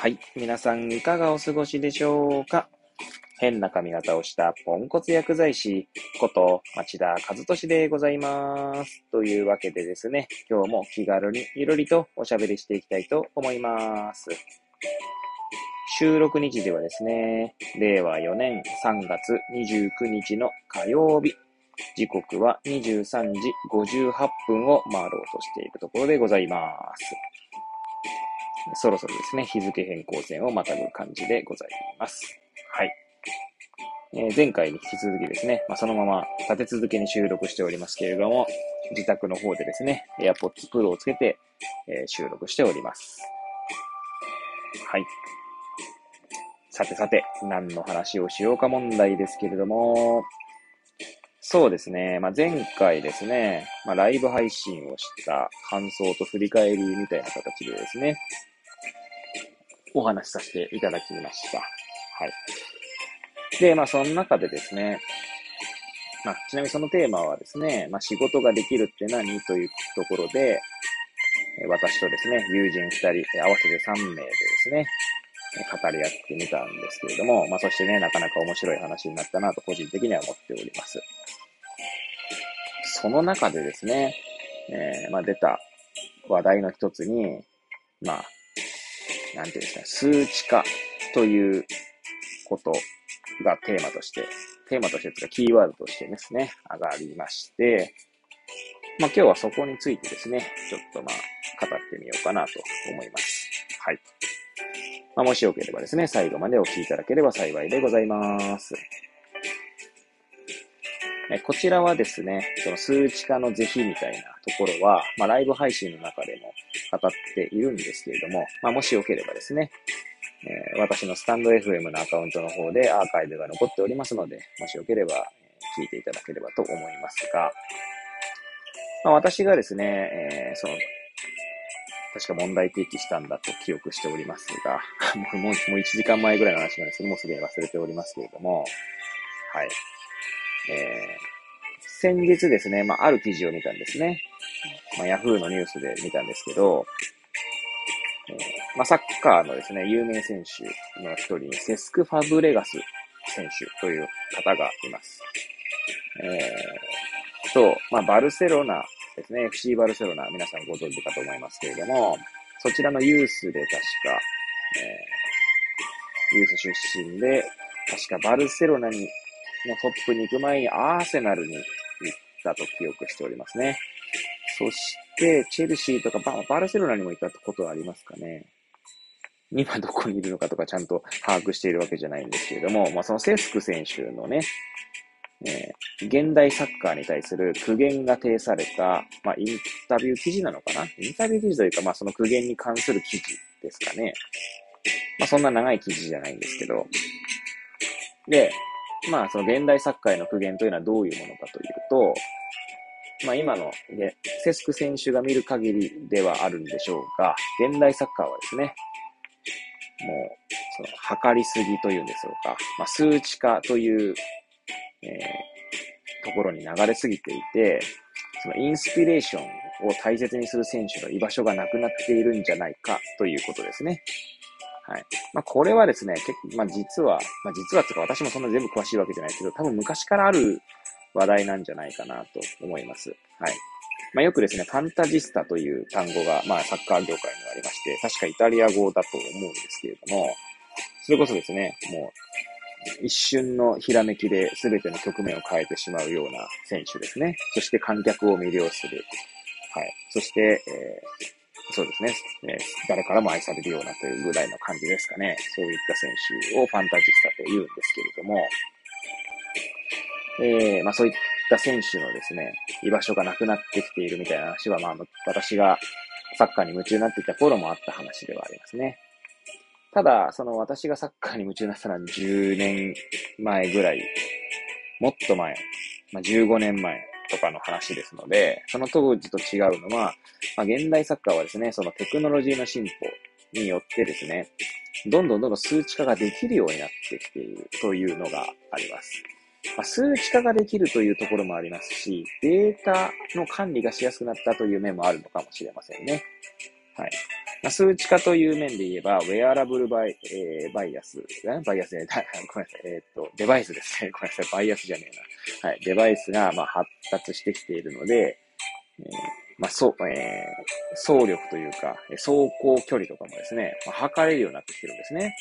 はい。皆さんいかがお過ごしでしょうか？変な髪型をしたポンコツ薬剤師こと町田和俊でございます。というわけでですね、今日も気軽にゆるりとおしゃべりしていきたいと思います。収録日ではですね、令和4年3月29日の火曜日、時刻は23時58分を回ろうとしているところでございます。そろそろですね、日付変更線をまたぐ感じでございます。はい。えー前回に引き続きですね、まあ、そのまま立て続けに収録しておりますけれども、自宅の方でですね、AirPods Pro をつけて、えー収録しております。はい。さてさて、何の話をしようか問題ですけれども、そうですね、まあ、前回ですね、まあ、ライブ配信をした感想と振り返りみたいな形でですね、お話しさせていただきました。はい。で、まあ、その中でですね、まあ、ちなみにそのテーマはですね、まあ、仕事ができるって何というところで、私とですね、友人二人、合わせて3名でですね、語り合ってみたんですけれども、まあ、そしてね、なかなか面白い話になったなと個人的には思っております。その中でですね、えーまあ、出た話題の一つに、まあ、なんていうんですかね、数値化ということがテーマとして、テーマとしてというかキーワードとしてですね、上がりまして、まあ今日はそこについてですね、ちょっとまあ語ってみようかなと思います。はい。まあもしよければですね、最後までお聞きいただければ幸いでございます。えこちらはですね、その数値化の是非みたいなところは、まあライブ配信の中でも語っているんですけれども、まあもしよければですね、えー私のスタンド FM のアカウントの方でアーカイブが残っておりますので、もしよければ、え聞いていただければと思いますが、まあ、私がですね、えーその、確か問題提起したんだと記憶しておりますが、もう、もう、もう1時間前ぐらいの話なんですけど、もうすでに忘れておりますけれども、はい。えー先日ですね、まあ、ある記事を見たんですね。まあ、ヤフーのニュースで見たんですけど、えーまあ、サッカーのですね、有名選手の一人に、セスク・ファブレガス選手という方がいます。えー、と、まあ、バルセロナですね、FC バルセロナ、皆さんご存知かと思いますけれども、そちらのユースで確か、えーユース出身で、確かバルセロナに、のトップに行く前にアーセナルに行ったと記憶しておりますね。そして、チェルシーとかババルセロナにも行ったことはありますかね。今どこにいるのかとかちゃんと把握しているわけじゃないんですけれども、まあ、そのセスク選手のね、えー現代サッカーに対する苦言が呈された、まあ、インタビュー記事なのかな？インタビュー記事というか、まあ、その苦言に関する記事ですかね。まあ、そんな長い記事じゃないんですけど。で、まあ、その現代サッカーへの苦言というのはどういうものかというと、まあ、今の、セスク選手が見る限りではあるんでしょうが、現代サッカーはですね、もう、その、測りすぎというんでしょうか、まあ、数値化という、えーところに流れすぎていて、そのインスピレーションを大切にする選手の居場所がなくなっているんじゃないかということですね。はい。まあ、これはですね、結構、まあ、実は、まあ、実はつうか私もそんな全部詳しいわけじゃないですけど、多分昔からある話題なんじゃないかなと思います。はい。まあ、よくですね、ファンタジスタという単語が、まあ、サッカー業界にはありまして、確かイタリア語だと思うんですけれども、それこそですね、もう、一瞬のひらめきで全ての局面を変えてしまうような選手ですね。そして観客を魅了する。はい。そして、えーそうですね、え誰からも愛されるようなというぐらいの感じですかね。そういった選手をファンタジスタと言うんですけれども、えーまあそういった選手のですね、居場所がなくなってきているみたいな話は、まあ、私がサッカーに夢中になっていた頃もあった話ではありますね。ただ、その私がサッカーに夢中になったのは10年前ぐらい、もっと前、まあ、15年前。とかの話ですので、その当時と違うのは、まあ、現代サッカーはですね、そのテクノロジーの進歩によってですね、どんどんどんどん数値化ができるようになってきているというのがあります。まあ、数値化ができるというところもありますし、データの管理がしやすくなったという面もあるのかもしれませんね。はい。まあ、数値化という面で言えば、ウェアラブルバイ,、えー、バイアス、バイアスね、ごめんなさい、えー、っと、デバイスですね。ごめんなさい、バイアスじゃねえな。はい、デバイスが、まあ、発達してきているので、えー、まあ、そう、えー、走力というか、走行距離とかもですね、まあ、測れるようになってきてるんですね。はい。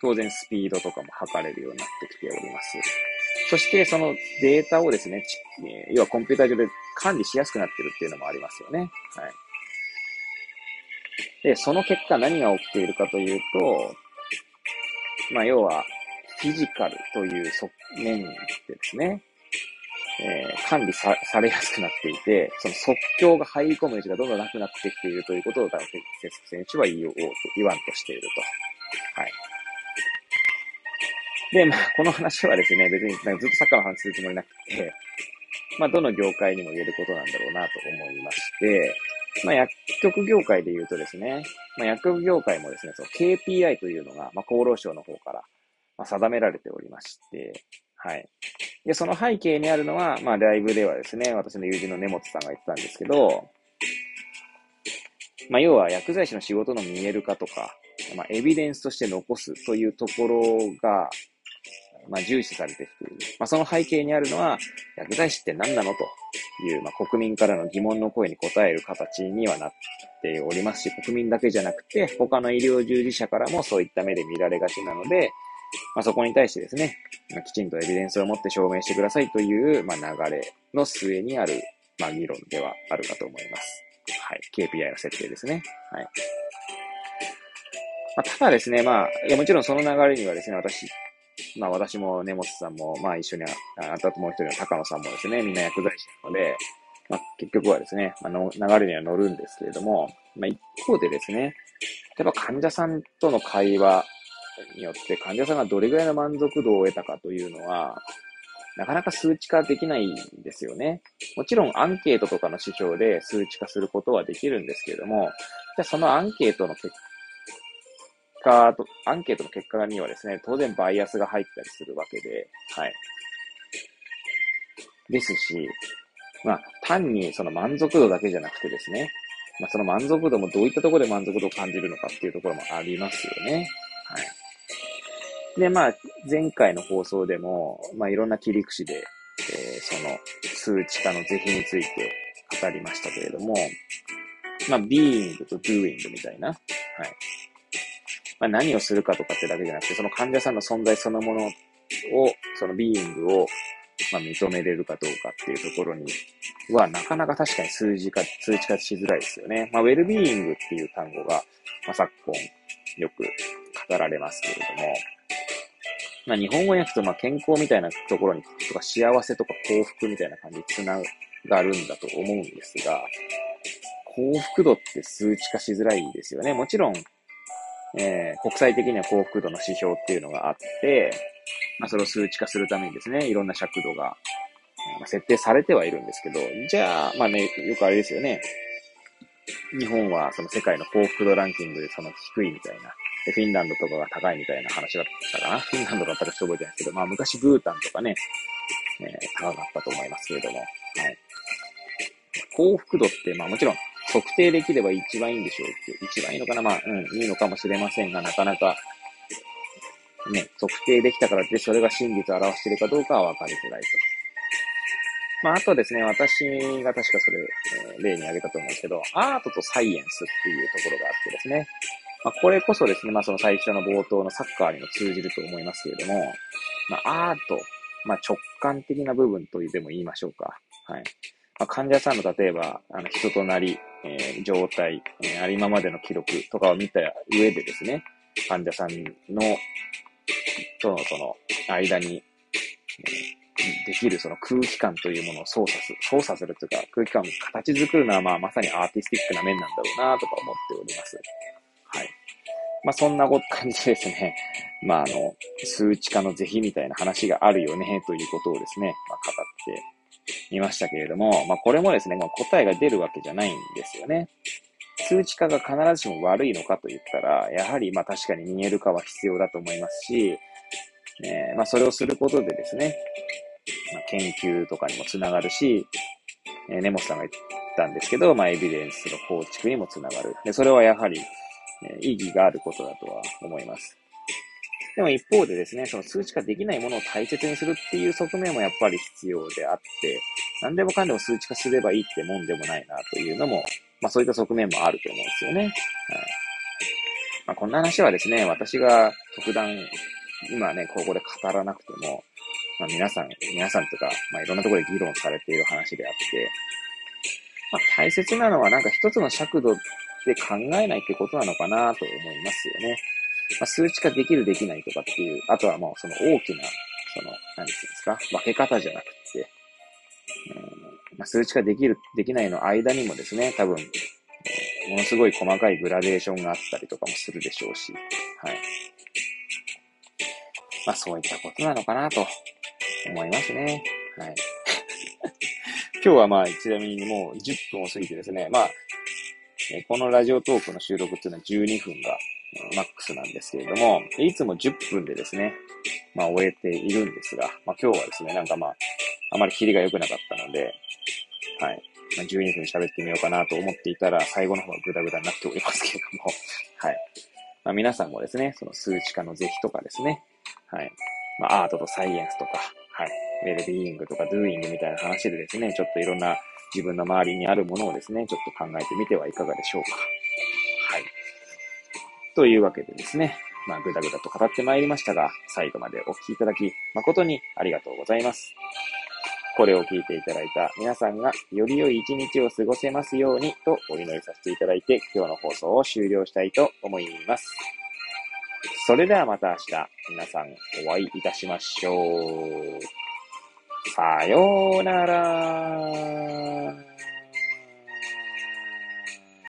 当然スピードとかも測れるようになってきております。そしてそのデータをですね、要はコンピューター上で管理しやすくなってるっていうのもありますよね。はい。で、その結果何が起きているかというと、まあ要はフィジカルという側面でですね、えー、管理さされやすくなっていて、その即興が入り込む余地がどんどんなくなってきているということを、大体、節選手は言おうと、言わんとしていると。はい。で、まあ、この話はですね、別にずっとサッカーの話するつもりなくて、まあ、どの業界にも言えることなんだろうなと思いまして、まあ、薬局業界で言うとですね、まあ、薬局業界もですね、その KPI というのが、まあ、厚労省の方から、ま、定められておりまして、はい。で、その背景にあるのは、まあ、ライブではですね、私の友人の根本さんが言ってたんですけど、まあ、要は薬剤師の仕事の見える化とか、まあ、エビデンスとして残すというところが、まあ、重視されてきている。まあ、その背景にあるのは、薬剤師って何なのという、まあ、国民からの疑問の声に応える形にはなっておりますし、国民だけじゃなくて、他の医療従事者からもそういった目で見られがちなので、まあ、そこに対してですね、まあ、きちんとエビデンスを持って証明してくださいという、まあ、流れの末にある、まあ、議論ではあるかと思います。はい。KPI の設定ですね。はい。まあ、ただですね、まあ、いや、もちろんその流れにはですね、私、まあ私も根本さんも、まあ一緒に、あたともう一人の高野さんもですね、みんな薬剤師なので、まあ結局はですね、まあ、の流れには乗るんですけれども、まあ一方でですね、例えば患者さんとの会話によって患者さんがどれぐらいの満足度を得たかというのは、なかなか数値化できないんですよね。もちろんアンケートとかの指標で数値化することはできるんですけれども、じゃあそのアンケートの結果と、アンケートの結果にはですね、当然バイアスが入ったりするわけで、はい。ですし、まあ、単にその満足度だけじゃなくてですね、まあ、その満足度もどういったところで満足度を感じるのかっていうところもありますよね。で、まあ、前回の放送でも、まあ、いろんな切り口で、えー、その数値化の是非について語りましたけれども、まあ、being と doing みたいな、はい。まあ、何をするかとかってだけじゃなくて、その患者さんの存在そのものを、そのビーイングを、まあ、認めれるかどうかっていうところには、なかなか確かに数字化、数値化しづらいですよね。まあ、ウェルビーイングっていう単語が、まあ、昨今よく語られますけれども、まあ、日本語訳と、まあ、健康みたいなところに、とか幸せとか幸福みたいな感じにつながるんだと思うんですが、幸福度って数値化しづらいですよね。もちろん、えー、国際的には幸福度の指標っていうのがあって、まあ、それを数値化するためにですね、いろんな尺度が、まあ、設定されてはいるんですけど、じゃあ、まあね、よくあれですよね。日本はその世界の幸福度ランキングでその低いみたいな。で、フィンランドとかが高いみたいな話だったかな。フィンランドだったかちょっと覚えてないですけど、まあ昔ブータンとかね、えー、高かったと思いますけれども、はい。幸福度って、まあもちろん測定できれば一番いいんでしょうって、一番いいのかなまあ、うん、いいのかもしれませんが、なかなか、ね、測定できたからってそれが真実を表しているかどうかは分かりづらいと。まあ、あとですね、私が確かそれ、えー、例に挙げたと思うんですけど、アートとサイエンスっていうところがあってですね、まあ、これこそですね、まあ、その最初の冒頭のサッカーにも通じると思いますけれども、まあ、アート、まあ、直感的な部分とでも言いましょうか。はい。まあ、患者さんの例えば、あの、人となり、えー、状態、えー、ありままでの記録とかを見た上でですね、患者さんの、とのその間に、できるその空気感というものを操作する、操作するというか、空気感を形作るのは、まあ、まさにアーティスティックな面なんだろうな、とか思っております。はい。まあ、そんな感じですね。まあ、あの、数値化の是非みたいな話があるよね、ということをですね、まあ、語っていましたけれども、まあ、これもですね、まあ、答えが出るわけじゃないんですよね。数値化が必ずしも悪いのかと言ったら、やはりまあ確かに見える化は必要だと思いますし、え、まあそれをすることでですね、まあ、研究とかにもつながるし、えー、根本さんが言ったんですけど、まあ、エビデンスの構築にもつながる。で、それはやはり、え意義があることだとは思います。でも一方でですね、その数値化できないものを大切にするっていう側面もやっぱり必要であって、何でもかんでも数値化すればいいってもんでもないなというのも、まあそういった側面もあると思うんですよね。はい。まあこんな話はですね、私が特段、今ね、ここで語らなくても、まあ皆さん、皆さんとか、まあいろんなところで議論されている話であって、まあ大切なのはなんか一つの尺度で考えないってことなのかなと思いますよね。まあ、数値化できる、できないとかっていう、あとはもうその大きな、その、何て言うんですか、分け方じゃなくて、うんま、数値化できる、できないの間にもですね、多分、ものすごい細かいグラデーションがあったりとかもするでしょうし、はい。まあそういったことなのかなと思いますね。はい。今日はまあちなみにもう10分を過ぎてですね、まあ、このラジオトークの収録っていうのは12分がマックスなんですけれども、いつも10分でですね、まあ終えているんですが、まあ今日はですね、なんかまあ、あまりキリが良くなかったので、はい。まあ、12分喋ってみようかなと思っていたら、最後の方はグダグダになっておりますけれども、はい。まあ皆さんもですね、その数値化の是非とかですね、はい。まあアートとサイエンスとか、はい。ウェルビーイングとかドゥーイングみたいな話でですね、ちょっといろんな自分の周りにあるものをですね、ちょっと考えてみてはいかがでしょうか。はい。というわけでですね、まあ、ぐだぐだと語ってまいりましたが、最後までお聞きいただき、誠にありがとうございます。これを聞いていただいた皆さんがより良い一日を過ごせますようにとお祈りさせていただいて、今日の放送を終了したいと思います。それではまた明日、皆さんお会いいたしましょう。さようなら。